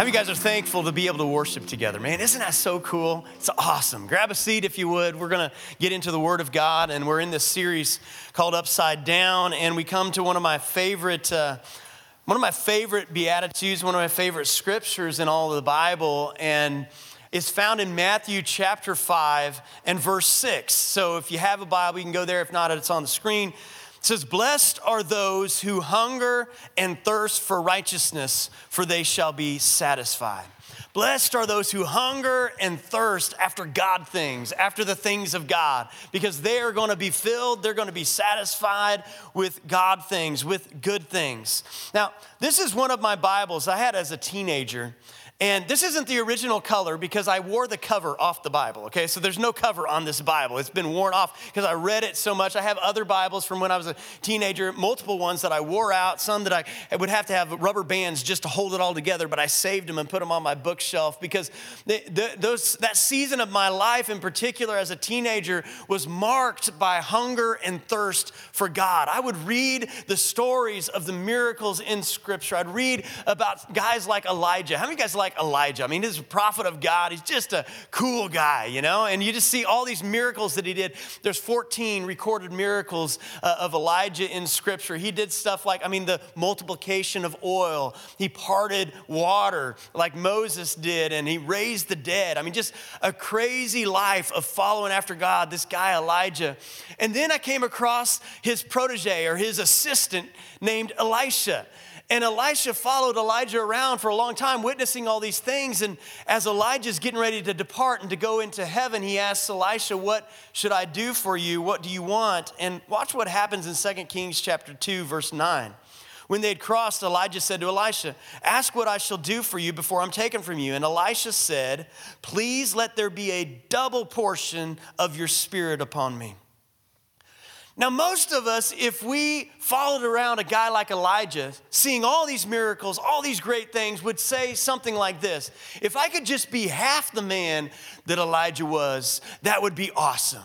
How many guys are thankful to be able to worship together? Man, isn't that so cool? It's awesome. Grab a seat if you would. We're going to get into the Word of God, and we're in this series called Upside Down, and we come to one of my favorite. Uh, one of my favorite beatitudes, one of my favorite scriptures in all of the Bible, and it's found in Matthew chapter 5 and verse 6. So if you have a Bible, you can go there. If not, it's on the screen. It says, Blessed are those who hunger and thirst for righteousness, for they shall be satisfied. Blessed are those who hunger and thirst after God things, after the things of God, because they are going to be filled, they're going to be satisfied with God things, with good things. Now, this is one of my Bibles I had as a teenager. And this isn't the original color because I wore the cover off the Bible, okay? So there's no cover on this Bible. It's been worn off because I read it so much. I have other Bibles from when I was a teenager, multiple ones that I wore out, some that I would have to have rubber bands just to hold it all together, but I saved them and put them on my bookshelf because they, the, those, that season of my life in particular as a teenager was marked by hunger and thirst for God. I would read the stories of the miracles in Scripture. I'd read about guys like Elijah. How many guys like like Elijah. I mean, he's a prophet of God. He's just a cool guy, you know? And you just see all these miracles that he did. There's 14 recorded miracles uh, of Elijah in scripture. He did stuff like, I mean, the multiplication of oil. He parted water like Moses did, and he raised the dead. I mean, just a crazy life of following after God, this guy Elijah. And then I came across his protege or his assistant named Elisha. And Elisha followed Elijah around for a long time, witnessing all these things. And as Elijah's getting ready to depart and to go into heaven, he asks Elisha, What should I do for you? What do you want? And watch what happens in 2 Kings chapter 2, verse 9. When they had crossed, Elijah said to Elisha, Ask what I shall do for you before I'm taken from you. And Elisha said, Please let there be a double portion of your spirit upon me. Now, most of us, if we followed around a guy like Elijah, seeing all these miracles, all these great things, would say something like this If I could just be half the man that Elijah was, that would be awesome.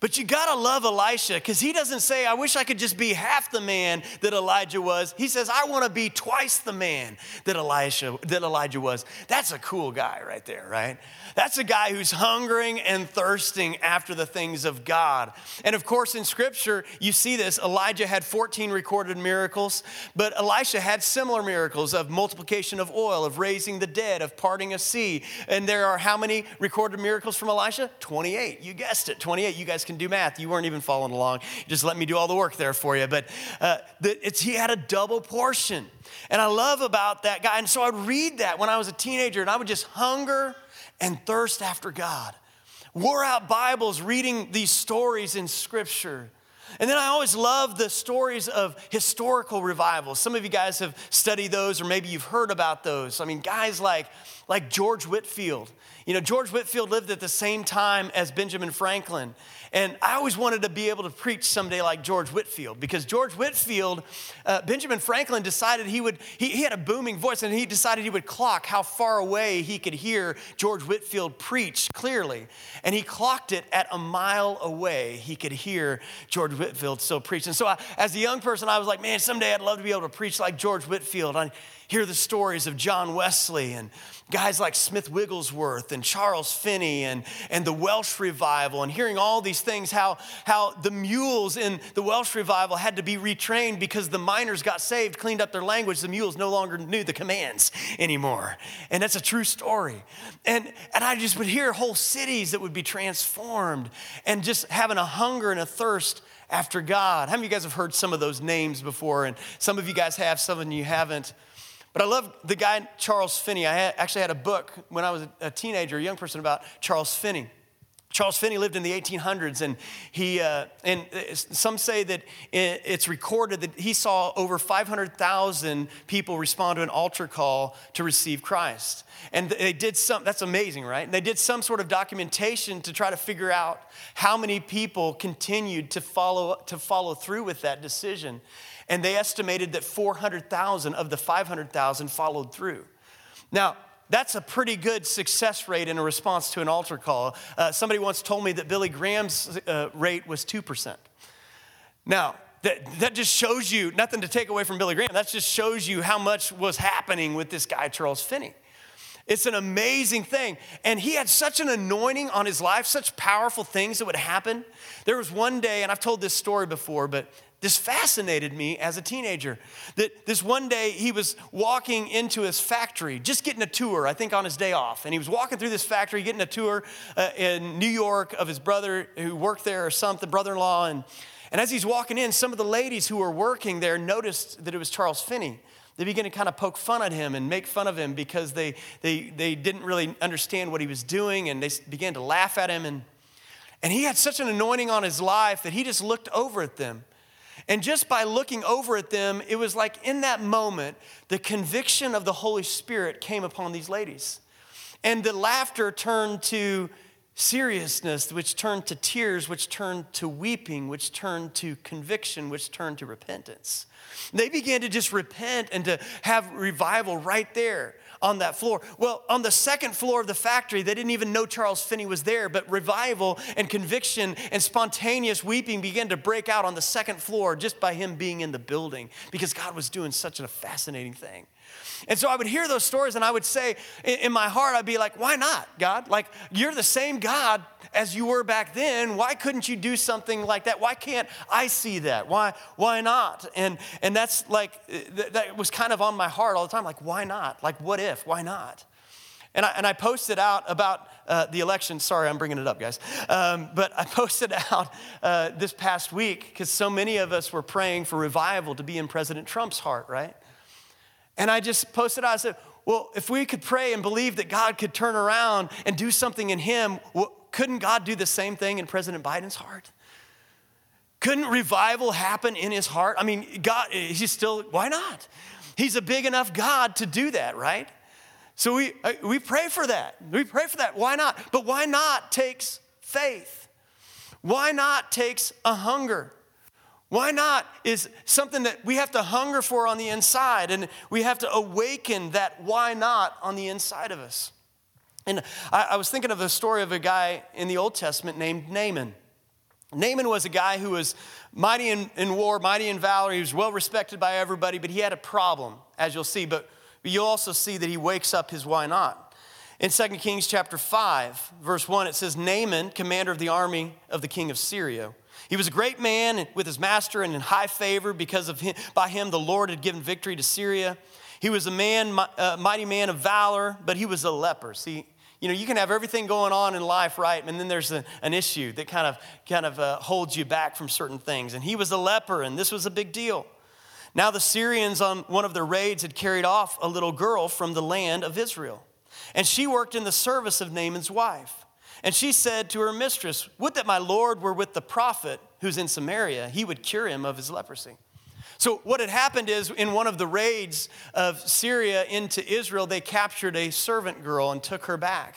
But you gotta love Elisha because he doesn't say, I wish I could just be half the man that Elijah was. He says, I wanna be twice the man that Elisha, that Elijah was. That's a cool guy right there, right? That's a guy who's hungering and thirsting after the things of God. And of course, in scripture, you see this. Elijah had 14 recorded miracles, but Elisha had similar miracles of multiplication of oil, of raising the dead, of parting a sea. And there are how many recorded miracles from Elisha? 28. You guessed it, 28. You guys can do math. You weren't even following along. Just let me do all the work there for you. But uh, the, he had a double portion. And I love about that guy. And so I'd read that when I was a teenager, and I would just hunger and thirst after God. Wore out Bibles reading these stories in Scripture. And then I always love the stories of historical revivals. Some of you guys have studied those, or maybe you've heard about those. I mean, guys like, like George Whitefield. You know, George Whitefield lived at the same time as Benjamin Franklin. And I always wanted to be able to preach someday like George Whitefield because George Whitefield, uh, Benjamin Franklin decided he would, he, he had a booming voice and he decided he would clock how far away he could hear George Whitefield preach clearly. And he clocked it at a mile away. He could hear George Whitefield still preach. And so I, as a young person, I was like, man, someday I'd love to be able to preach like George Whitefield. I hear the stories of John Wesley and guys like Smith Wigglesworth and Charles Finney and, and the Welsh revival, and hearing all these things how, how the mules in the Welsh revival had to be retrained because the miners got saved, cleaned up their language. The mules no longer knew the commands anymore. And that's a true story. And, and I just would hear whole cities that would be transformed and just having a hunger and a thirst after God. How many of you guys have heard some of those names before? And some of you guys have, some of you haven't. But I love the guy, Charles Finney. I actually had a book when I was a teenager, a young person, about Charles Finney. Charles Finney lived in the 1800s, and he uh, and some say that it's recorded that he saw over 500,000 people respond to an altar call to receive Christ. And they did some. That's amazing, right? And they did some sort of documentation to try to figure out how many people continued to follow to follow through with that decision. And they estimated that 400,000 of the 500,000 followed through. Now, that's a pretty good success rate in a response to an altar call. Uh, somebody once told me that Billy Graham's uh, rate was 2%. Now, that, that just shows you, nothing to take away from Billy Graham, that just shows you how much was happening with this guy, Charles Finney. It's an amazing thing. And he had such an anointing on his life, such powerful things that would happen. There was one day, and I've told this story before, but this fascinated me as a teenager. That this one day he was walking into his factory, just getting a tour, I think on his day off. And he was walking through this factory, getting a tour uh, in New York of his brother who worked there or something, brother in law. And, and as he's walking in, some of the ladies who were working there noticed that it was Charles Finney they began to kind of poke fun at him and make fun of him because they, they, they didn't really understand what he was doing and they began to laugh at him. And, and he had such an anointing on his life that he just looked over at them. And just by looking over at them, it was like in that moment, the conviction of the Holy Spirit came upon these ladies. And the laughter turned to seriousness, which turned to tears, which turned to weeping, which turned to conviction, which turned to repentance. They began to just repent and to have revival right there on that floor. Well, on the second floor of the factory, they didn't even know Charles Finney was there, but revival and conviction and spontaneous weeping began to break out on the second floor just by him being in the building because God was doing such a fascinating thing. And so I would hear those stories and I would say, in my heart, I'd be like, why not, God? Like, you're the same God as you were back then. Why couldn't you do something like that? Why can't I see that? Why, why not? And, and that's like, that was kind of on my heart all the time. Like, why not? Like, what if? Why not? And I, and I posted out about uh, the election. Sorry, I'm bringing it up, guys. Um, but I posted out uh, this past week because so many of us were praying for revival to be in President Trump's heart, right? And I just posted out, I said, well, if we could pray and believe that God could turn around and do something in him, well, couldn't God do the same thing in President Biden's heart? Couldn't revival happen in his heart? I mean, God, he's still, why not? He's a big enough God to do that, right? So we, uh, we pray for that. We pray for that. Why not? But why not takes faith? Why not takes a hunger? Why not is something that we have to hunger for on the inside, and we have to awaken that why not on the inside of us. And I, I was thinking of the story of a guy in the Old Testament named Naaman. Naaman was a guy who was mighty in, in war, mighty in valor. He was well respected by everybody, but he had a problem, as you'll see. But you'll also see that he wakes up his why not. In 2 Kings chapter 5, verse 1, it says, Naaman, commander of the army of the king of Syria, he was a great man with his master and in high favor because of him, by him the Lord had given victory to Syria. He was a man, a mighty man of valor, but he was a leper. See, you know, you can have everything going on in life, right? And then there's a, an issue that kind of, kind of uh, holds you back from certain things. And he was a leper, and this was a big deal. Now, the Syrians on one of their raids had carried off a little girl from the land of Israel. And she worked in the service of Naaman's wife. And she said to her mistress, Would that my Lord were with the prophet who's in Samaria, he would cure him of his leprosy. So, what had happened is in one of the raids of Syria into Israel, they captured a servant girl and took her back.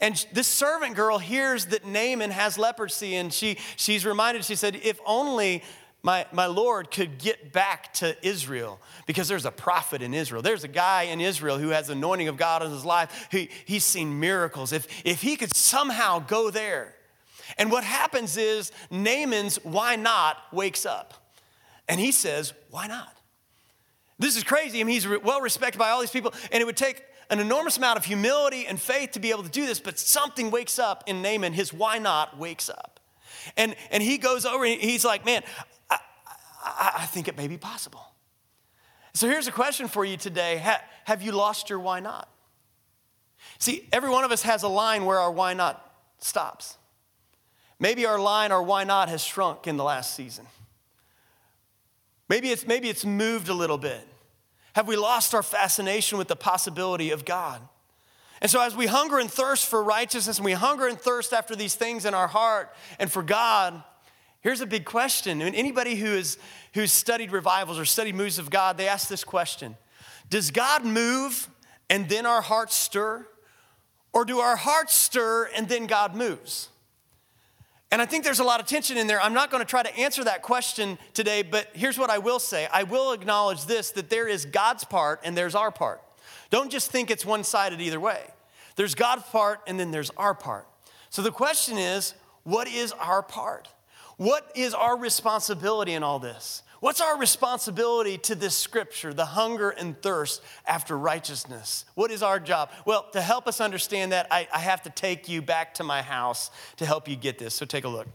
And this servant girl hears that Naaman has leprosy, and she, she's reminded, she said, If only my, my Lord could get back to Israel because there's a prophet in Israel. There's a guy in Israel who has anointing of God in his life. He, he's seen miracles. If, if he could somehow go there. And what happens is Naaman's why not wakes up. And he says, why not? This is crazy. I mean, he's well respected by all these people, and it would take an enormous amount of humility and faith to be able to do this, but something wakes up in Naaman. His why not wakes up. And, and he goes over and he's like, man, I, I think it may be possible. So here's a question for you today ha, Have you lost your why not? See, every one of us has a line where our why not stops. Maybe our line, our why not, has shrunk in the last season. Maybe it's, maybe it's moved a little bit. Have we lost our fascination with the possibility of God? And so, as we hunger and thirst for righteousness, and we hunger and thirst after these things in our heart and for God, Here's a big question. Mean, anybody who is, who's studied revivals or studied moves of God, they ask this question Does God move and then our hearts stir? Or do our hearts stir and then God moves? And I think there's a lot of tension in there. I'm not going to try to answer that question today, but here's what I will say I will acknowledge this that there is God's part and there's our part. Don't just think it's one sided either way. There's God's part and then there's our part. So the question is, what is our part? What is our responsibility in all this? What's our responsibility to this scripture, the hunger and thirst after righteousness? What is our job? Well, to help us understand that, I, I have to take you back to my house to help you get this. So take a look.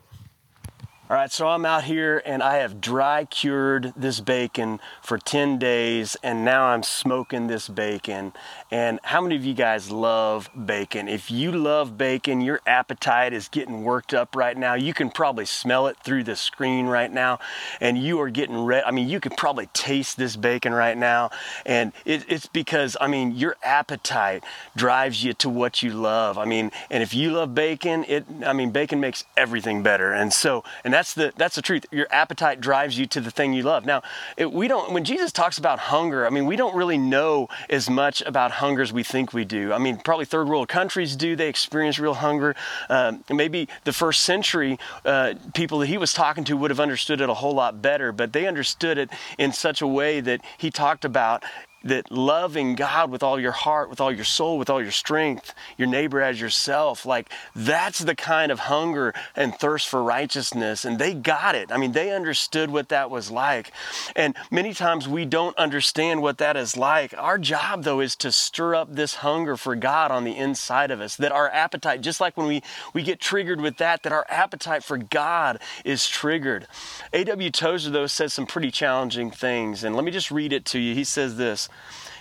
All right, so I'm out here and I have dry cured this bacon for 10 days and now I'm smoking this bacon. And how many of you guys love bacon? If you love bacon, your appetite is getting worked up right now. You can probably smell it through the screen right now and you are getting red. I mean, you could probably taste this bacon right now. And it, it's because, I mean, your appetite drives you to what you love. I mean, and if you love bacon, it, I mean, bacon makes everything better. And so, and that's the that's the truth. Your appetite drives you to the thing you love. Now, it, we don't. When Jesus talks about hunger, I mean, we don't really know as much about hunger as we think we do. I mean, probably third world countries do. They experience real hunger. Um, maybe the first century uh, people that he was talking to would have understood it a whole lot better, but they understood it in such a way that he talked about that loving God with all your heart, with all your soul, with all your strength, your neighbor as yourself, like that's the kind of hunger and thirst for righteousness. And they got it. I mean, they understood what that was like. And many times we don't understand what that is like. Our job, though, is to stir up this hunger for God on the inside of us, that our appetite, just like when we, we get triggered with that, that our appetite for God is triggered. A.W. Tozer, though, says some pretty challenging things. And let me just read it to you. He says this.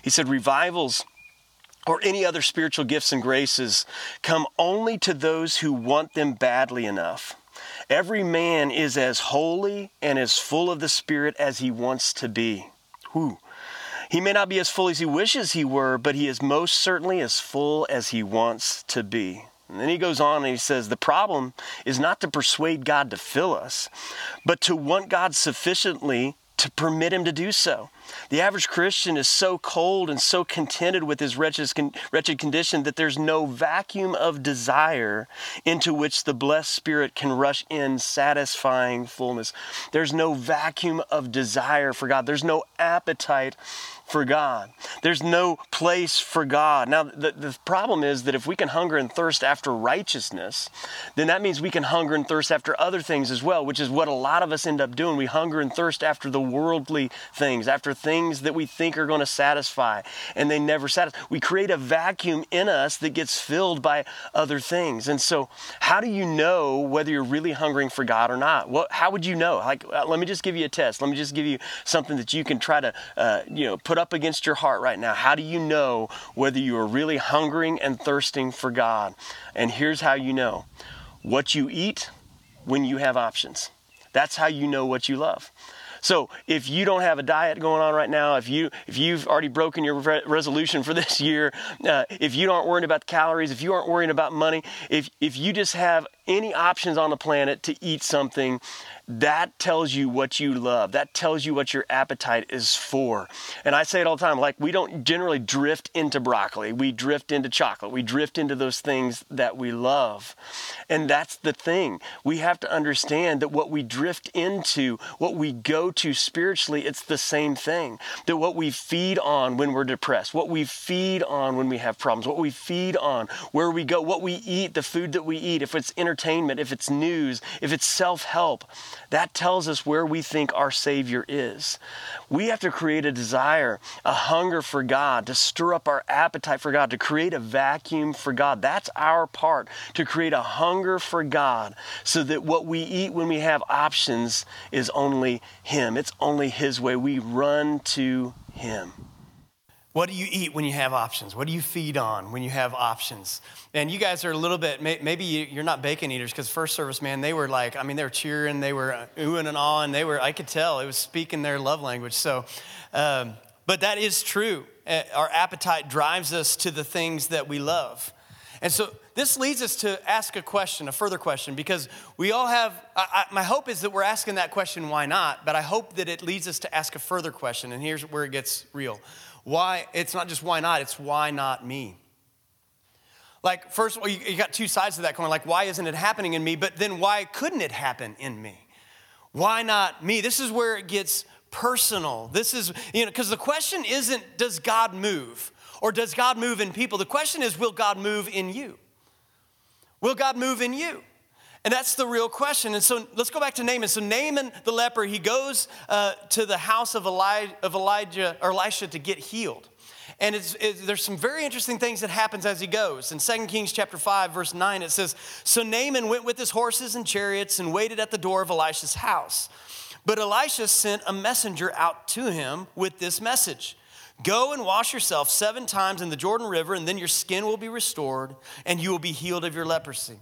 He said, Revivals or any other spiritual gifts and graces come only to those who want them badly enough. Every man is as holy and as full of the Spirit as he wants to be. Whew. He may not be as full as he wishes he were, but he is most certainly as full as he wants to be. And then he goes on and he says, The problem is not to persuade God to fill us, but to want God sufficiently to permit him to do so. The average Christian is so cold and so contented with his wretched, wretched condition that there's no vacuum of desire into which the blessed Spirit can rush in, satisfying fullness. There's no vacuum of desire for God. There's no appetite for God. There's no place for God. Now, the, the problem is that if we can hunger and thirst after righteousness, then that means we can hunger and thirst after other things as well, which is what a lot of us end up doing. We hunger and thirst after the worldly things, after things that we think are going to satisfy, and they never satisfy. We create a vacuum in us that gets filled by other things. And so, how do you know whether you're really hungering for God or not? What, how would you know? Like, uh, let me just give you a test. Let me just give you something that you can try to, uh, you know, put put up against your heart right now. How do you know whether you are really hungering and thirsting for God? And here's how you know what you eat when you have options. That's how you know what you love. So if you don't have a diet going on right now, if you if you've already broken your re- resolution for this year, uh, if you aren't worrying about the calories, if you aren't worrying about money, if if you just have any options on the planet to eat something that tells you what you love. That tells you what your appetite is for. And I say it all the time like, we don't generally drift into broccoli, we drift into chocolate, we drift into those things that we love. And that's the thing. We have to understand that what we drift into, what we go to spiritually, it's the same thing. That what we feed on when we're depressed, what we feed on when we have problems, what we feed on, where we go, what we eat, the food that we eat, if it's entertainment, if it's news, if it's self help, that tells us where we think our Savior is. We have to create a desire, a hunger for God, to stir up our appetite for God, to create a vacuum for God. That's our part, to create a hunger for God so that what we eat when we have options is only Him. It's only His way. We run to Him. What do you eat when you have options? What do you feed on when you have options? And you guys are a little bit, maybe you're not bacon eaters because first service, man, they were like, I mean, they were cheering, they were oohing and ahhing, they were, I could tell, it was speaking their love language. So, um, but that is true. Uh, our appetite drives us to the things that we love. And so this leads us to ask a question, a further question, because we all have, I, I, my hope is that we're asking that question, why not? But I hope that it leads us to ask a further question, and here's where it gets real. Why, it's not just why not, it's why not me? Like, first of all, you, you got two sides to that coin. Like, why isn't it happening in me? But then why couldn't it happen in me? Why not me? This is where it gets personal. This is, you know, because the question isn't, does God move? Or does God move in people? The question is, will God move in you? Will God move in you? And that's the real question. And so let's go back to Naaman. So Naaman the leper, he goes uh, to the house of, Eli- of Elijah or Elisha to get healed. And it's, it's, there's some very interesting things that happens as he goes. In 2 Kings chapter 5, verse 9, it says, So Naaman went with his horses and chariots and waited at the door of Elisha's house. But Elisha sent a messenger out to him with this message Go and wash yourself seven times in the Jordan River, and then your skin will be restored, and you will be healed of your leprosy.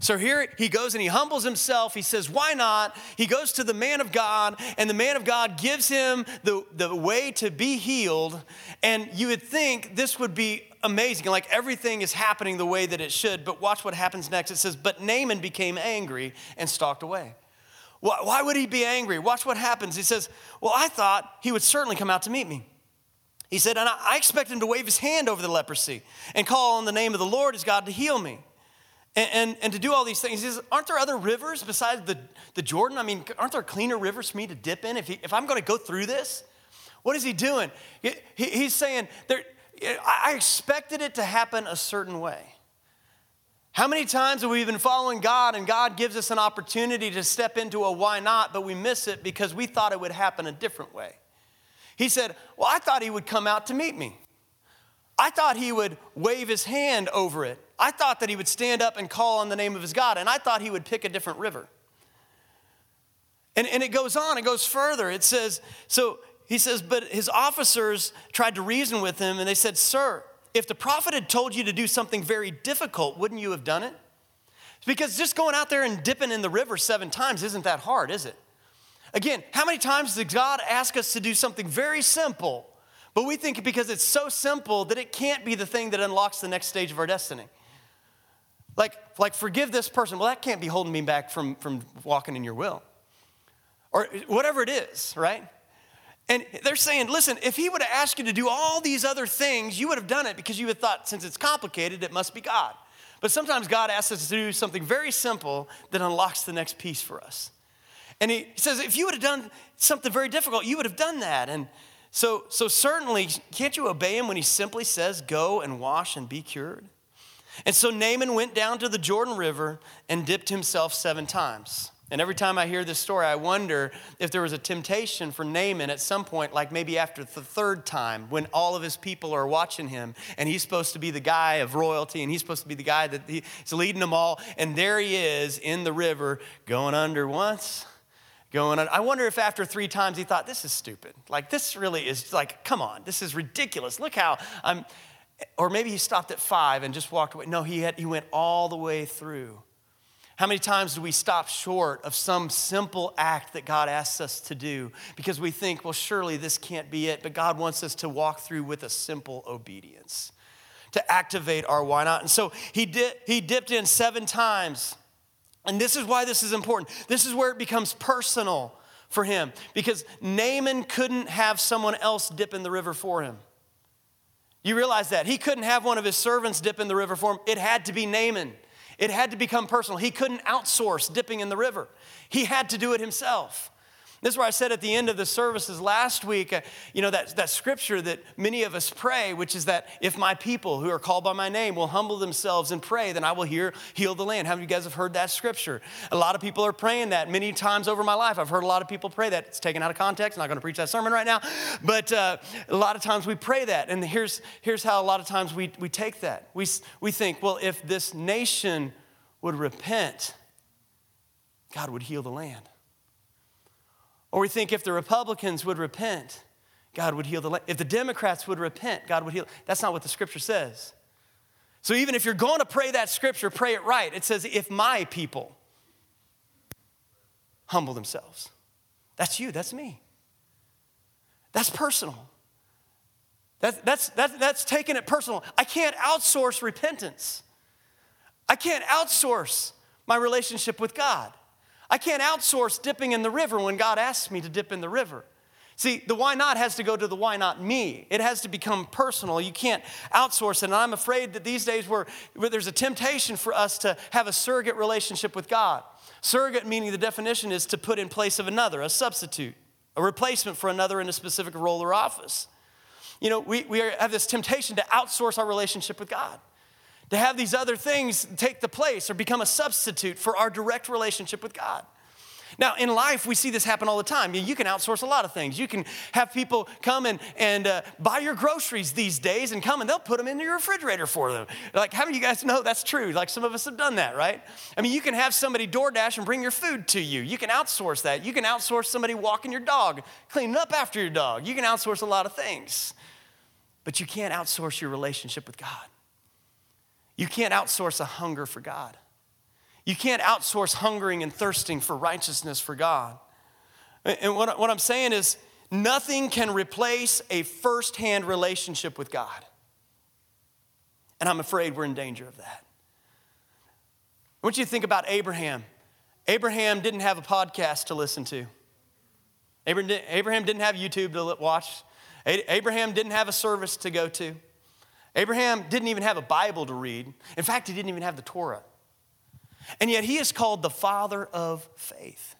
So here he goes and he humbles himself. He says, Why not? He goes to the man of God, and the man of God gives him the, the way to be healed. And you would think this would be amazing, like everything is happening the way that it should. But watch what happens next. It says, But Naaman became angry and stalked away. Why would he be angry? Watch what happens. He says, Well, I thought he would certainly come out to meet me. He said, And I expect him to wave his hand over the leprosy and call on the name of the Lord as God to heal me and, and, and, to do all these things. He says, Aren't there other rivers besides the, the Jordan? I mean, aren't there cleaner rivers for me to dip in if, he, if I'm going to go through this? What is he doing? He, he, he's saying, there, I expected it to happen a certain way. How many times have we been following God and God gives us an opportunity to step into a why not, but we miss it because we thought it would happen a different way? He said, Well, I thought he would come out to meet me. I thought he would wave his hand over it. I thought that he would stand up and call on the name of his God, and I thought he would pick a different river. And, and it goes on, it goes further. It says, so he says, but his officers tried to reason with him, and they said, Sir, if the prophet had told you to do something very difficult, wouldn't you have done it? Because just going out there and dipping in the river seven times isn't that hard, is it? Again, how many times did God ask us to do something very simple, but we think because it's so simple that it can't be the thing that unlocks the next stage of our destiny? Like, like forgive this person. Well, that can't be holding me back from, from walking in your will. Or whatever it is, right? And they're saying, listen, if he would have asked you to do all these other things, you would have done it because you had thought, since it's complicated, it must be God. But sometimes God asks us to do something very simple that unlocks the next piece for us. And he says, if you would have done something very difficult, you would have done that. And so, so certainly, can't you obey him when he simply says, go and wash and be cured? And so Naaman went down to the Jordan River and dipped himself seven times. And every time I hear this story, I wonder if there was a temptation for Naaman at some point, like maybe after the third time, when all of his people are watching him, and he's supposed to be the guy of royalty, and he's supposed to be the guy that he's leading them all, and there he is in the river, going under once, going on. I wonder if after three times he thought, this is stupid. Like, this really is like, come on, this is ridiculous. Look how I'm. Or maybe he stopped at five and just walked away. No, he, had, he went all the way through. How many times do we stop short of some simple act that God asks us to do because we think, well, surely this can't be it, but God wants us to walk through with a simple obedience to activate our why not? And so he, did, he dipped in seven times. And this is why this is important. This is where it becomes personal for him because Naaman couldn't have someone else dip in the river for him. You realize that. He couldn't have one of his servants dip in the river for him. It had to be Naaman. It had to become personal. He couldn't outsource dipping in the river, he had to do it himself. This is where I said at the end of the services last week, uh, you know, that, that scripture that many of us pray, which is that if my people who are called by my name will humble themselves and pray, then I will hear, heal the land. How many of you guys have heard that scripture? A lot of people are praying that many times over my life. I've heard a lot of people pray that. It's taken out of context. I'm not going to preach that sermon right now. But uh, a lot of times we pray that. And here's, here's how a lot of times we, we take that. We, we think, well, if this nation would repent, God would heal the land. Or we think if the Republicans would repent, God would heal the land. If the Democrats would repent, God would heal. That's not what the scripture says. So even if you're going to pray that scripture, pray it right. It says, if my people humble themselves. That's you, that's me. That's personal. That's, that's, that's, that's taking it personal. I can't outsource repentance. I can't outsource my relationship with God. I can't outsource dipping in the river when God asks me to dip in the river. See, the why not has to go to the why not me. It has to become personal. You can't outsource it. And I'm afraid that these days where, where there's a temptation for us to have a surrogate relationship with God. Surrogate meaning the definition is to put in place of another, a substitute, a replacement for another in a specific role or office. You know, we, we have this temptation to outsource our relationship with God to have these other things take the place or become a substitute for our direct relationship with God. Now, in life, we see this happen all the time. You can outsource a lot of things. You can have people come and, and uh, buy your groceries these days and come and they'll put them in your refrigerator for them. Like, how many of you guys know that's true? Like, some of us have done that, right? I mean, you can have somebody DoorDash and bring your food to you. You can outsource that. You can outsource somebody walking your dog, cleaning up after your dog. You can outsource a lot of things. But you can't outsource your relationship with God. You can't outsource a hunger for God. You can't outsource hungering and thirsting for righteousness for God. And what, what I'm saying is, nothing can replace a firsthand relationship with God. And I'm afraid we're in danger of that. I want you to think about Abraham. Abraham didn't have a podcast to listen to. Abraham didn't have YouTube to watch. Abraham didn't have a service to go to. Abraham didn't even have a Bible to read. In fact, he didn't even have the Torah. And yet he is called the father of faith.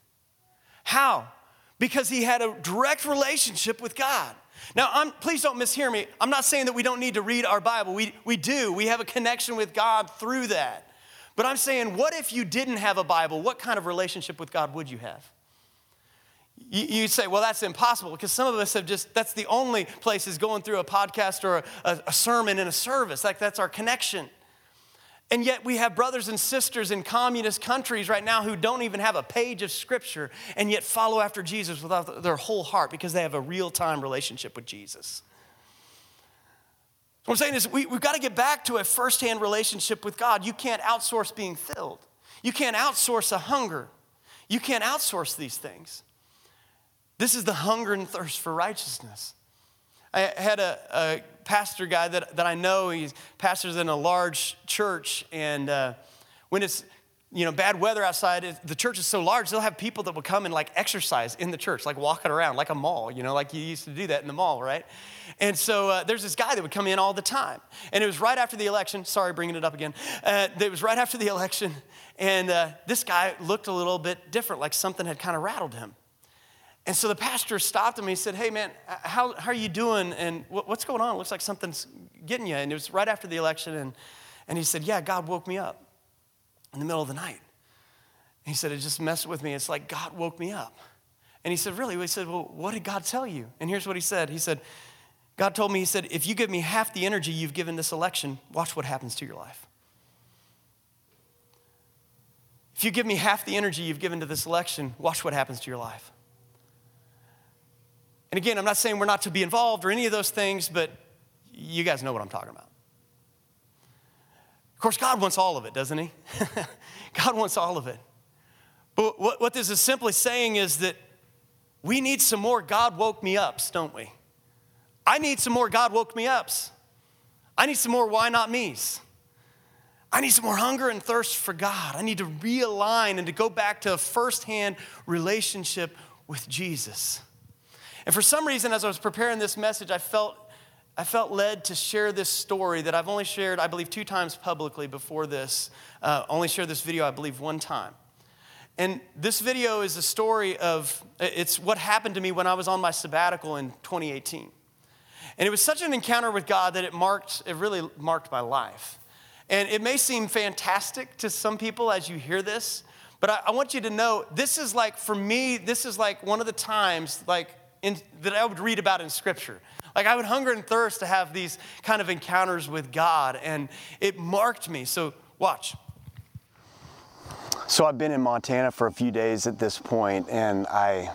How? Because he had a direct relationship with God. Now, I'm, please don't mishear me. I'm not saying that we don't need to read our Bible. We, we do. We have a connection with God through that. But I'm saying, what if you didn't have a Bible? What kind of relationship with God would you have? You, say, well, that's impossible because some of us have just, that's the only place is going through a podcast or a, a, sermon in a service. Like, that's our connection. And yet, we have brothers and sisters in communist countries right now who don't even have a page of scripture and yet follow after Jesus without their whole heart because they have a real time relationship with Jesus. What I'm saying is, we, we've got to get back to a firsthand relationship with God. You can't outsource being filled, you can't outsource a hunger, you can't outsource these things. This is the hunger and thirst for righteousness. I had a, a pastor guy that, that I know, he pastors in a large church, and uh, when it's you know, bad weather outside, the church is so large, they'll have people that will come and like exercise in the church, like walking around like a mall, you know, like you used to do that in the mall, right? And so uh, there's this guy that would come in all the time. And it was right after the election, sorry, bringing it up again. Uh, it was right after the election, and uh, this guy looked a little bit different, like something had kind of rattled him. And so the pastor stopped him. He said, Hey, man, how, how are you doing? And what's going on? It looks like something's getting you. And it was right after the election. And, and he said, Yeah, God woke me up in the middle of the night. And he said, It just messed with me. It's like God woke me up. And he said, Really? He said, Well, what did God tell you? And here's what he said He said, God told me, He said, If you give me half the energy you've given this election, watch what happens to your life. If you give me half the energy you've given to this election, watch what happens to your life. And again, I'm not saying we're not to be involved or any of those things, but you guys know what I'm talking about. Of course, God wants all of it, doesn't He? God wants all of it. But what, what this is simply saying is that we need some more God woke me ups, don't we? I need some more God woke me ups. I need some more why not me's. I need some more hunger and thirst for God. I need to realign and to go back to a firsthand relationship with Jesus. And for some reason, as I was preparing this message, I felt, I felt led to share this story that I've only shared, I believe, two times publicly before this. Uh, only shared this video, I believe, one time. And this video is a story of, it's what happened to me when I was on my sabbatical in 2018. And it was such an encounter with God that it marked, it really marked my life. And it may seem fantastic to some people as you hear this, but I, I want you to know this is like, for me, this is like one of the times, like, in, that I would read about in Scripture. Like I would hunger and thirst to have these kind of encounters with God, and it marked me. So, watch. So, I've been in Montana for a few days at this point, and I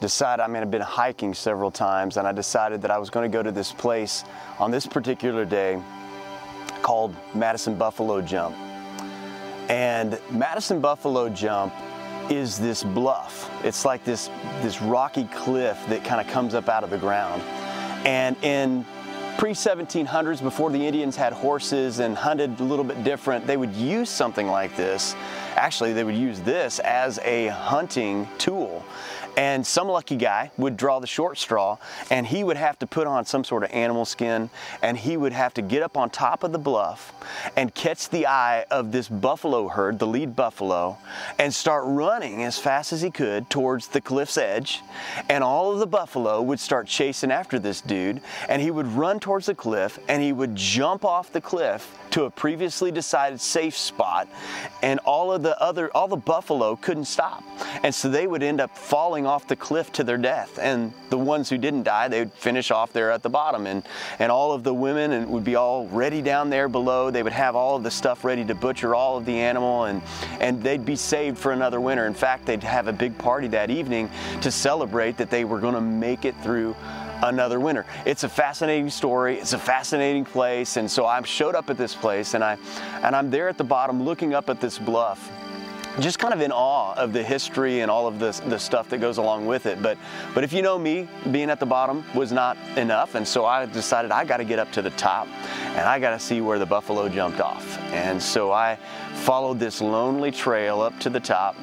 decided, I mean, I've been hiking several times, and I decided that I was going to go to this place on this particular day called Madison Buffalo Jump. And Madison Buffalo Jump is this bluff. It's like this, this rocky cliff that kind of comes up out of the ground. And in pre 1700s, before the Indians had horses and hunted a little bit different, they would use something like this. Actually, they would use this as a hunting tool. And some lucky guy would draw the short straw, and he would have to put on some sort of animal skin, and he would have to get up on top of the bluff and catch the eye of this buffalo herd, the lead buffalo, and start running as fast as he could towards the cliff's edge. And all of the buffalo would start chasing after this dude, and he would run towards the cliff, and he would jump off the cliff to a previously decided safe spot, and all of the other, all the buffalo couldn't stop. And so they would end up falling off the cliff to their death. And the ones who didn't die, they would finish off there at the bottom. And, and all of the women and would be all ready down there below. They would have all of the stuff ready to butcher all of the animal, and, and they'd be saved for another winter. In fact, they'd have a big party that evening to celebrate that they were going to make it through another winter. It's a fascinating story. It's a fascinating place. And so I showed up at this place and I and I'm there at the bottom looking up at this bluff just kind of in awe of the history and all of the, the stuff that goes along with it. But, but if you know me, being at the bottom was not enough. And so I decided I got to get up to the top and I got to see where the buffalo jumped off. And so I followed this lonely trail up to the top.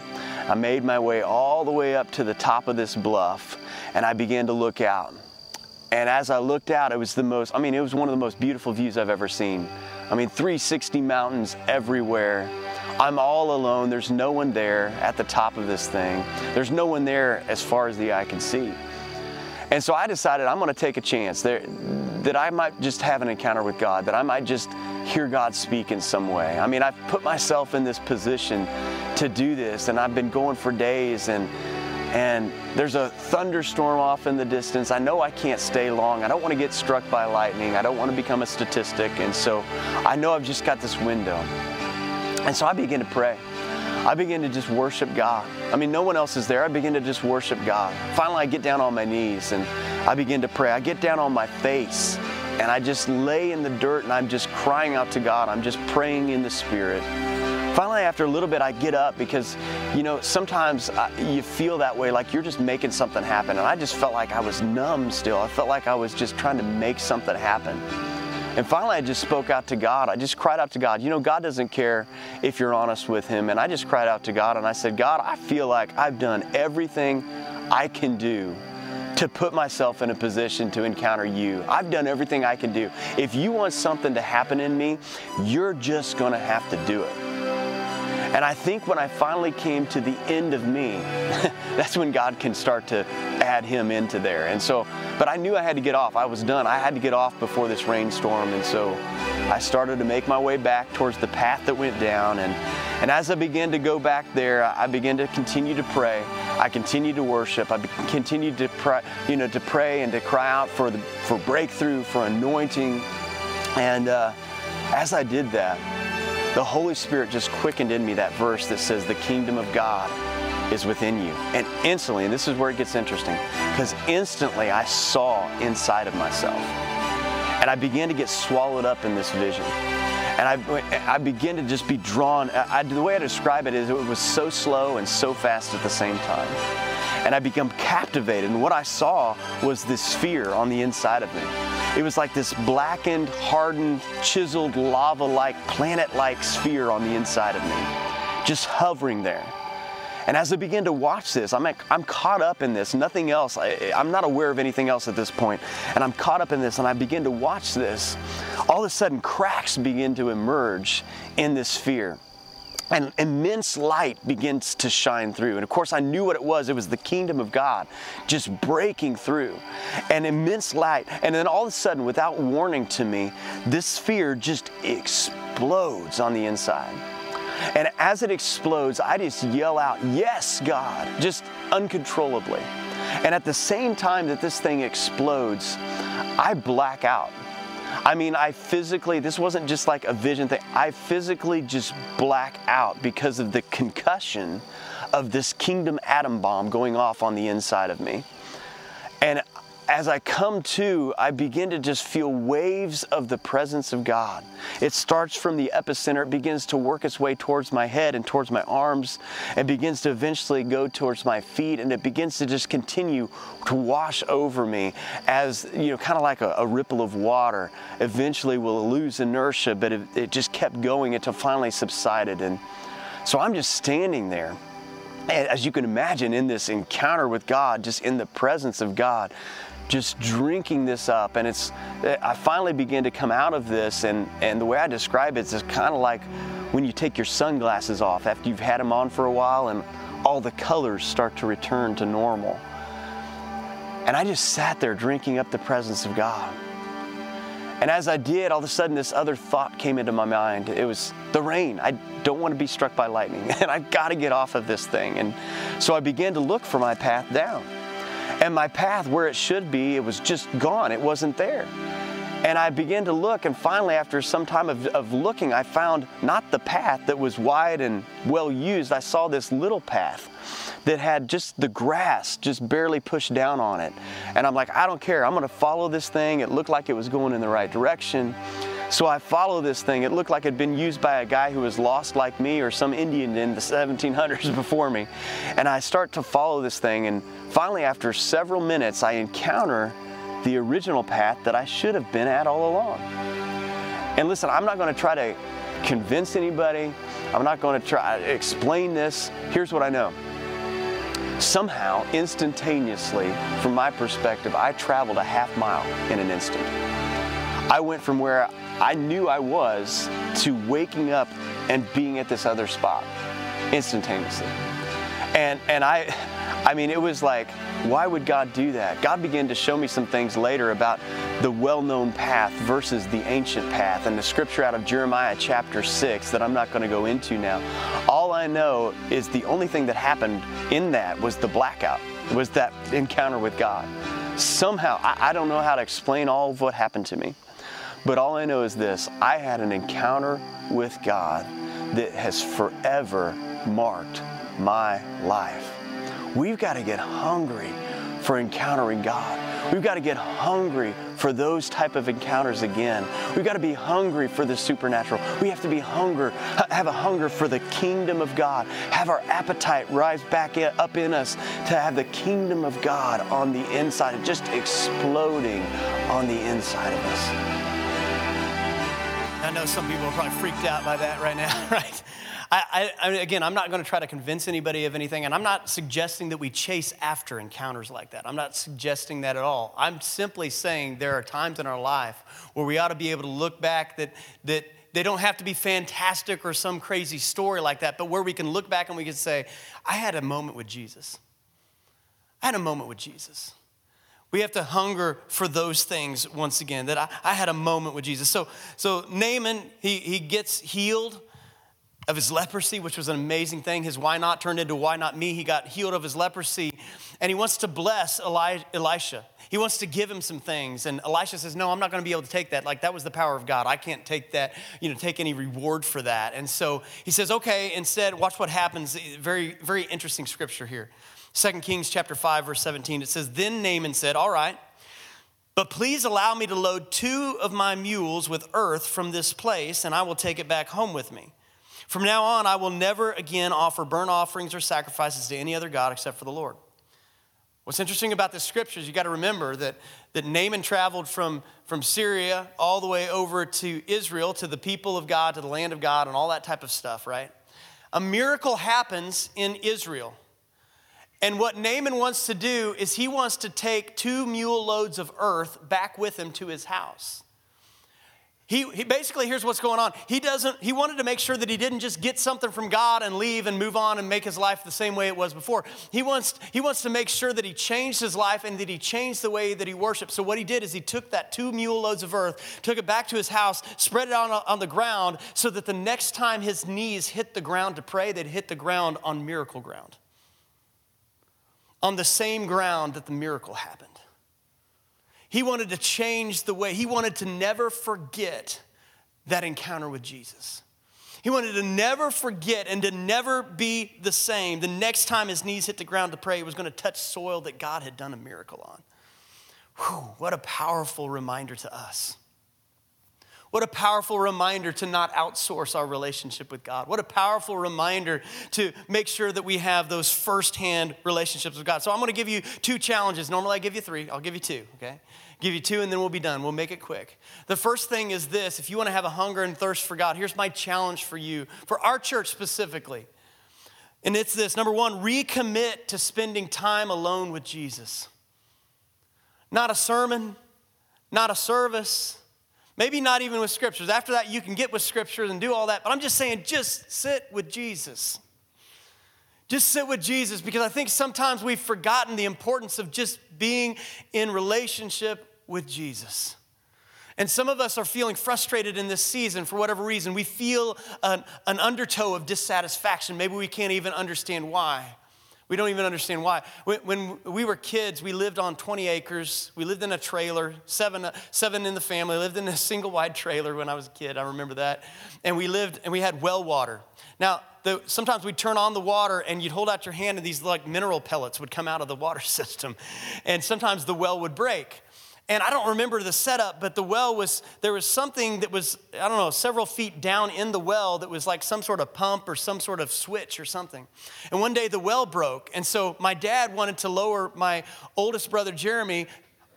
I made my way all the way up to the top of this bluff and I began to look out. And as I looked out, it was the most, I mean, it was one of the most beautiful views I've ever seen. I mean, 360 mountains everywhere. I'm all alone. There's no one there at the top of this thing. There's no one there as far as the eye can see. And so I decided I'm going to take a chance that I might just have an encounter with God, that I might just hear God speak in some way. I mean, I've put myself in this position to do this, and I've been going for days, and and there's a thunderstorm off in the distance. I know I can't stay long. I don't want to get struck by lightning. I don't want to become a statistic. And so I know I've just got this window. And so I begin to pray. I begin to just worship God. I mean, no one else is there. I begin to just worship God. Finally, I get down on my knees and I begin to pray. I get down on my face and I just lay in the dirt and I'm just crying out to God. I'm just praying in the Spirit. Finally, after a little bit, I get up because, you know, sometimes I, you feel that way, like you're just making something happen. And I just felt like I was numb still. I felt like I was just trying to make something happen. And finally, I just spoke out to God. I just cried out to God. You know, God doesn't care if you're honest with Him. And I just cried out to God and I said, God, I feel like I've done everything I can do to put myself in a position to encounter you. I've done everything I can do. If you want something to happen in me, you're just going to have to do it. And I think when I finally came to the end of me, that's when God can start to add him into there. And so, but I knew I had to get off. I was done. I had to get off before this rainstorm. And so I started to make my way back towards the path that went down. And, and as I began to go back there, I began to continue to pray. I continued to worship. I continued to pray, you know, to pray and to cry out for the, for breakthrough, for anointing. And uh, as I did that, the Holy Spirit just quickened in me that verse that says, The kingdom of God is within you. And instantly, and this is where it gets interesting, because instantly I saw inside of myself. And I began to get swallowed up in this vision. And I, I began to just be drawn. I, the way I describe it is it was so slow and so fast at the same time. And I became captivated. And what I saw was this sphere on the inside of me. It was like this blackened, hardened, chiseled, lava like, planet like sphere on the inside of me, just hovering there. And as I begin to watch this, I'm, I'm caught up in this, nothing else. I, I'm not aware of anything else at this point. And I'm caught up in this, and I begin to watch this. All of a sudden, cracks begin to emerge in this sphere and immense light begins to shine through. And of course, I knew what it was. It was the kingdom of God just breaking through. And immense light. And then all of a sudden, without warning to me, this sphere just explodes on the inside. And as it explodes, I just yell out, Yes, God, just uncontrollably. And at the same time that this thing explodes, I black out. I mean, I physically, this wasn't just like a vision thing, I physically just black out because of the concussion of this kingdom atom bomb going off on the inside of me. And as I come to, I begin to just feel waves of the presence of God. It starts from the epicenter, it begins to work its way towards my head and towards my arms, and begins to eventually go towards my feet, and it begins to just continue to wash over me as, you know, kind of like a, a ripple of water. Eventually will lose inertia, but it, it just kept going until finally subsided. And so I'm just standing there as you can imagine, in this encounter with God, just in the presence of God, just drinking this up. And it's, I finally began to come out of this, and, and the way I describe it is kind of like when you take your sunglasses off after you've had them on for a while and all the colors start to return to normal. And I just sat there drinking up the presence of God. And as I did, all of a sudden this other thought came into my mind. It was the rain. I don't want to be struck by lightning, and I've got to get off of this thing. And so I began to look for my path down. And my path, where it should be, it was just gone. It wasn't there. And I began to look, and finally, after some time of, of looking, I found not the path that was wide and well used. I saw this little path that had just the grass just barely pushed down on it. And I'm like, I don't care. I'm going to follow this thing. It looked like it was going in the right direction. So I follow this thing. It looked like it had been used by a guy who was lost like me or some Indian in the 1700s before me. And I start to follow this thing. And finally, after several minutes, I encounter the original path that I should have been at all along. And listen, I'm not going to try to convince anybody. I'm not going to try to explain this. Here's what I know somehow, instantaneously, from my perspective, I traveled a half mile in an instant. I went from where I knew I was to waking up and being at this other spot instantaneously. And, and I, I mean, it was like, why would God do that? God began to show me some things later about the well known path versus the ancient path, and the scripture out of Jeremiah chapter 6 that I'm not going to go into now. All I know is the only thing that happened in that was the blackout, was that encounter with God. Somehow, I, I don't know how to explain all of what happened to me, but all I know is this I had an encounter with God that has forever marked my life. We've got to get hungry for encountering God. We've got to get hungry for those type of encounters again. We've got to be hungry for the supernatural. We have to be hunger, have a hunger for the kingdom of God. Have our appetite rise back up in us to have the kingdom of God on the inside, just exploding on the inside of us. I know some people are probably freaked out by that right now, right? I, I, again, I'm not going to try to convince anybody of anything, and I'm not suggesting that we chase after encounters like that. I'm not suggesting that at all. I'm simply saying there are times in our life where we ought to be able to look back that, that they don't have to be fantastic or some crazy story like that, but where we can look back and we can say, I had a moment with Jesus. I had a moment with Jesus. We have to hunger for those things once again. That I, I had a moment with Jesus. So, so Naaman, he, he gets healed of his leprosy, which was an amazing thing. His why not turned into why not me. He got healed of his leprosy, and he wants to bless Eli- Elisha. He wants to give him some things, and Elisha says, "No, I'm not going to be able to take that. Like that was the power of God. I can't take that. You know, take any reward for that." And so he says, "Okay." Instead, watch what happens. Very, very interesting scripture here. Second Kings chapter five, verse 17. It says, "Then Naaman said, All right." But please allow me to load two of my mules with earth from this place, and I will take it back home with me. From now on, I will never again offer burnt offerings or sacrifices to any other God except for the Lord. What's interesting about this scripture is you got to remember that, that Naaman traveled from, from Syria all the way over to Israel, to the people of God, to the land of God, and all that type of stuff, right? A miracle happens in Israel. And what Naaman wants to do is he wants to take two mule loads of earth back with him to his house. He, he, basically here's what's going on. He doesn't he wanted to make sure that he didn't just get something from god and leave and move on and make his life the same way it was before. He wants he wants to make sure that he changed his life and that he changed the way that he worshipped so what he did is he took that two mule loads of earth took it back to his house spread it on, on the ground so that the next time his knees hit the ground to pray they'd hit the ground on miracle ground on the same ground that the miracle happened he wanted to change the way, he wanted to never forget that encounter with Jesus. He wanted to never forget and to never be the same. The next time his knees hit the ground to pray, he was going to touch soil that God had done a miracle on. Whew, what a powerful reminder to us. What a powerful reminder to not outsource our relationship with God. What a powerful reminder to make sure that we have those firsthand relationships with God. So I'm going to give you two challenges. Normally I give you three, I'll give you two, okay? give you two and then we'll be done. We'll make it quick. The first thing is this if you want to have a hunger and thirst for God, here's my challenge for you, for our church specifically. And it's this number one, recommit to spending time alone with Jesus. Not a sermon, not a service, maybe not even with scriptures. After that, you can get with scriptures and do all that, but I'm just saying, just sit with Jesus. Just sit with Jesus because I think sometimes we've forgotten the importance of just being in relationship with Jesus. And some of us are feeling frustrated in this season for whatever reason. We feel an, an undertow of dissatisfaction. Maybe we can't even understand why. We don't even understand why. When, we were kids, we lived on 20 acres. We lived in a trailer, seven, seven in the family. lived in a single wide trailer when I was a kid. I remember that. And we lived, and we had well water. Now, the, sometimes we'd turn on the water and you'd hold out your hand and these like mineral pellets would come out of the water system. And sometimes the well would break. And I don't remember the setup, but the well was, there was something that was, I don't know, several feet down in the well that was like some sort of pump or some sort of switch or something. And one day the well broke. And so my dad wanted to lower my oldest brother, Jeremy,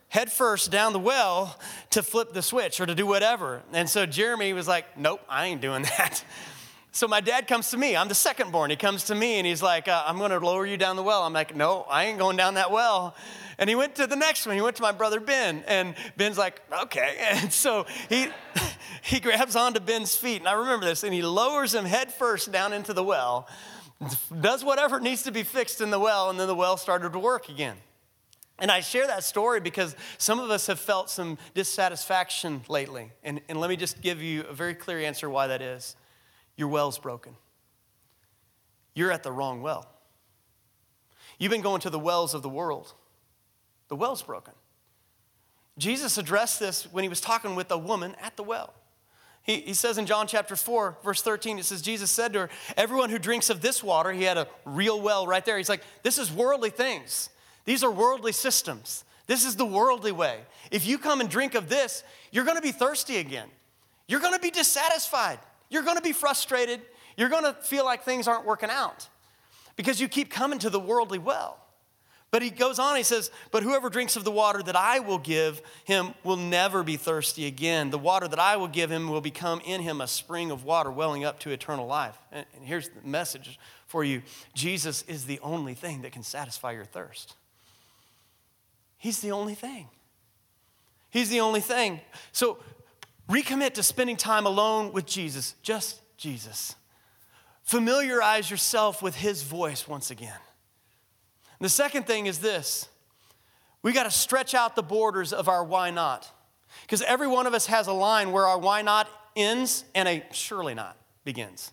head first down the well to flip the switch or to do whatever. And so Jeremy was like, nope, I ain't doing that. So my dad comes to me. I'm the second born. He comes to me and he's like, uh, I'm going to lower you down the well. I'm like, no, I ain't going down that well. And he went to the next one. He went to my brother Ben. And Ben's like, okay. And so he, he grabs onto Ben's feet. And I remember this. And he lowers him head first down into the well, does whatever needs to be fixed in the well. And then the well started to work again. And I share that story because some of us have felt some dissatisfaction lately. And, and let me just give you a very clear answer why that is. Your well's broken. You're at the wrong well. You've been going to the wells of the world. The well's broken. Jesus addressed this when he was talking with a woman at the well. He, he says in John chapter 4, verse 13, it says, Jesus said to her, Everyone who drinks of this water, he had a real well right there. He's like, This is worldly things. These are worldly systems. This is the worldly way. If you come and drink of this, you're going to be thirsty again. You're going to be dissatisfied. You're going to be frustrated. You're going to feel like things aren't working out because you keep coming to the worldly well. But he goes on, he says, But whoever drinks of the water that I will give him will never be thirsty again. The water that I will give him will become in him a spring of water welling up to eternal life. And here's the message for you Jesus is the only thing that can satisfy your thirst. He's the only thing. He's the only thing. So recommit to spending time alone with Jesus, just Jesus. Familiarize yourself with his voice once again. The second thing is this we got to stretch out the borders of our why not. Because every one of us has a line where our why not ends and a surely not begins.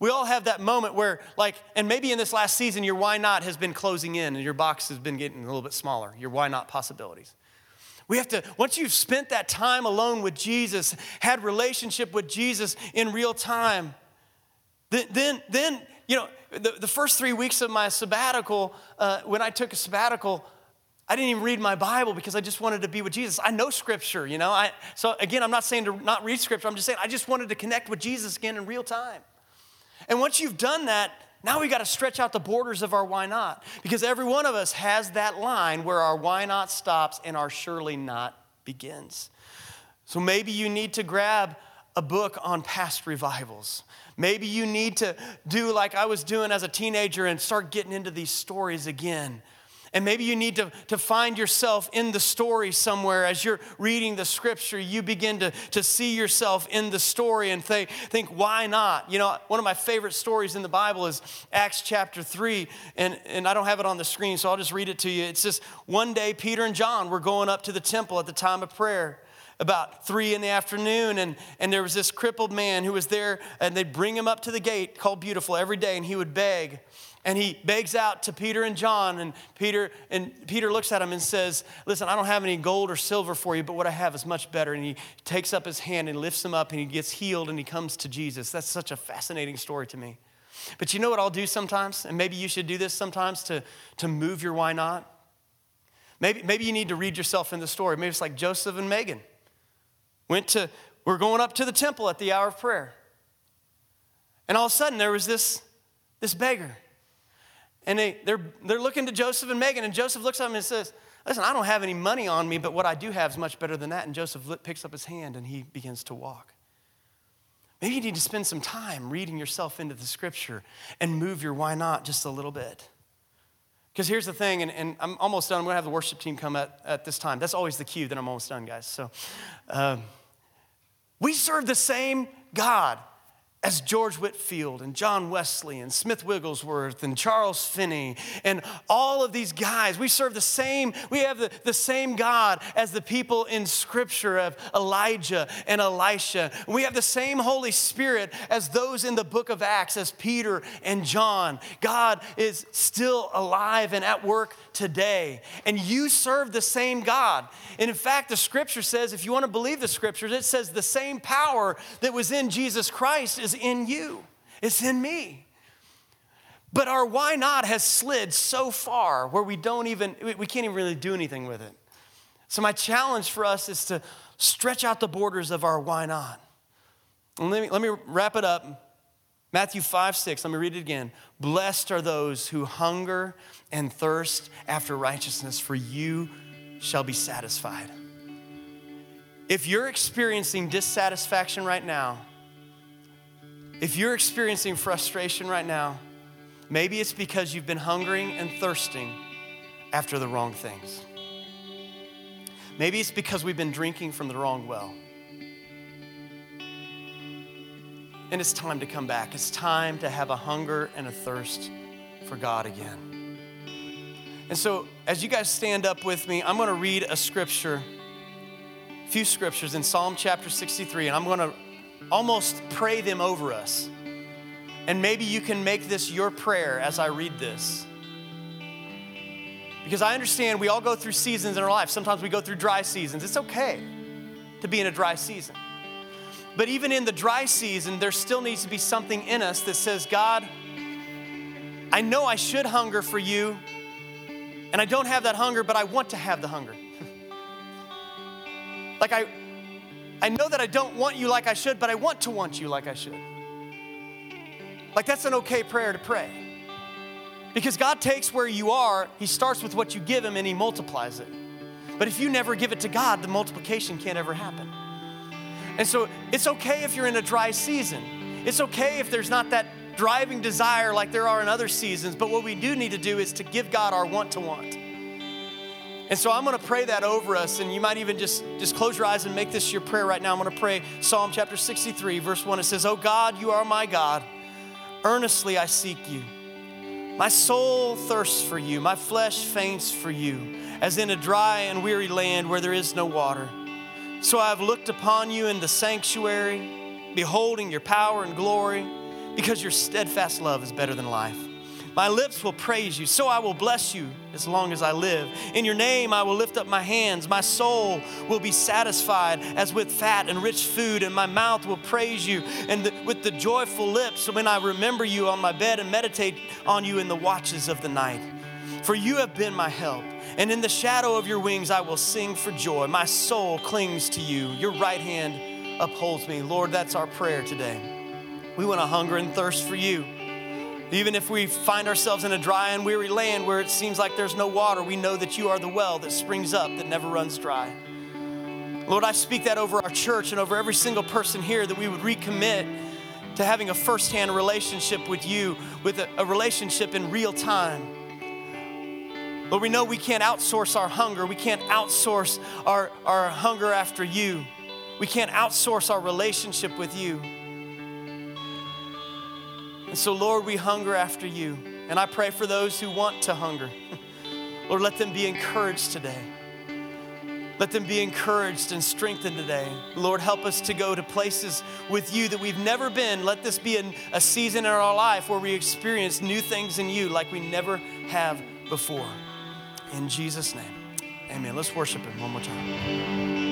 We all have that moment where, like, and maybe in this last season, your why not has been closing in and your box has been getting a little bit smaller, your why not possibilities. We have to, once you've spent that time alone with Jesus, had relationship with Jesus in real time, then, then, then you know, the, the first three weeks of my sabbatical, uh, when I took a sabbatical, I didn't even read my Bible because I just wanted to be with Jesus. I know Scripture, you know. I, so again, I'm not saying to not read Scripture. I'm just saying I just wanted to connect with Jesus again in real time. And once you've done that, now we got to stretch out the borders of our why not. Because every one of us has that line where our why not stops and our surely not begins. So maybe you need to grab a book on past revivals. Maybe you need to do like I was doing as a teenager and start getting into these stories again. And maybe you need to, to find yourself in the story somewhere as you're reading the scripture. You begin to, to see yourself in the story and think, think, why not? You know, one of my favorite stories in the Bible is Acts chapter 3. And, and I don't have it on the screen, so I'll just read it to you. It's just one day, Peter and John were going up to the temple at the time of prayer about three in the afternoon, and, and there was this crippled man who was there, and they'd bring him up to the gate called Beautiful every day, and he would beg. And he begs out to Peter and John, and Peter and Peter looks at him and says, "Listen, I don't have any gold or silver for you, but what I have is much better." And he takes up his hand and lifts him up, and he gets healed, and he comes to Jesus. That's such a fascinating story to me. But you know what I'll do sometimes, and maybe you should do this sometimes to, to move your why not. Maybe, maybe you need to read yourself in the story. Maybe it's like Joseph and Megan went to, we're going up to the temple at the hour of prayer. And all of a sudden, there was this, this beggar. And they, they're, they're looking to Joseph and Megan, and Joseph looks at them and says, Listen, I don't have any money on me, but what I do have is much better than that. And Joseph picks up his hand and he begins to walk. Maybe you need to spend some time reading yourself into the scripture and move your why not just a little bit. Because here's the thing, and, and, I'm almost done. I'm going to have the worship team come at, at this time. That's always the cue that I'm almost done, guys. So um, we serve the same God as George Whitefield and John Wesley and Smith Wigglesworth and Charles Finney and all of these guys. We serve the same, we have the, the same God as the people in Scripture of Elijah and Elisha. We have the same Holy Spirit as those in the book of Acts, as Peter and John. God is still alive and at work today. And you serve the same God. And in fact, the Scripture says, if you want to believe the Scriptures, it says the same power that was in Jesus Christ is in you, it's in me. But our why not has slid so far where we don't even, we can't even really do anything with it. So, my challenge for us is to stretch out the borders of our why not. And let me, let me wrap it up. Matthew 5, 6, let me read it again. Blessed are those who hunger and thirst after righteousness, for you shall be satisfied. If you're experiencing dissatisfaction right now, if you're experiencing frustration right now, maybe it's because you've been hungering and thirsting after the wrong things. Maybe it's because we've been drinking from the wrong well. And it's time to come back. It's time to have a hunger and a thirst for God again. And so, as you guys stand up with me, I'm going to read a scripture, a few scriptures in Psalm chapter 63, and I'm going to almost pray them over us. And maybe you can make this your prayer as I read this. Because I understand we all go through seasons in our life. Sometimes we go through dry seasons. It's okay to be in a dry season. But even in the dry season, there still needs to be something in us that says, God, I know I should hunger for you, and I don't have that hunger, but I want to have the hunger. like I, I know that I don't want you like I should, but I want to want you like I should. Like, that's an okay prayer to pray. Because God takes where you are, He starts with what you give Him and He multiplies it. But if you never give it to God, the multiplication can't ever happen. And so it's okay if you're in a dry season. It's okay if there's not that driving desire like there are in other seasons, but what we do need to do is to give God our want to want. And so I'm going to pray that over us, and you might even just, just close your eyes and make this your prayer right now. I'm going to pray Psalm chapter 63, verse 1. It says, Oh God, you are my God. Earnestly I seek you. My soul thirsts for you, my flesh faints for you, as in a dry and weary land where there is no water. So I have looked upon you in the sanctuary, beholding your power and glory, because your steadfast love is better than life. My lips will praise you, so I will bless you as long as I live. In your name I will lift up my hands. My soul will be satisfied as with fat and rich food, and my mouth will praise you. And the, with the joyful lips, when I remember you on my bed and meditate on you in the watches of the night. For you have been my help, and in the shadow of your wings I will sing for joy. My soul clings to you, your right hand upholds me. Lord, that's our prayer today. We want to hunger and thirst for you. Even if we find ourselves in a dry and weary land where it seems like there's no water, we know that you are the well that springs up, that never runs dry. Lord, I speak that over our church and over every single person here that we would recommit to having a firsthand relationship with you, with a, a relationship in real time. Lord, we know we can't outsource our hunger. We can't outsource our, our hunger after you. We can't outsource our relationship with you. And so, Lord, we hunger after you. And I pray for those who want to hunger. Lord, let them be encouraged today. Let them be encouraged and strengthened today. Lord, help us to go to places with you that we've never been. Let this be an, a season in our life where we experience new things in you like we never have before. In Jesus' name, amen. Let's worship Him one more time.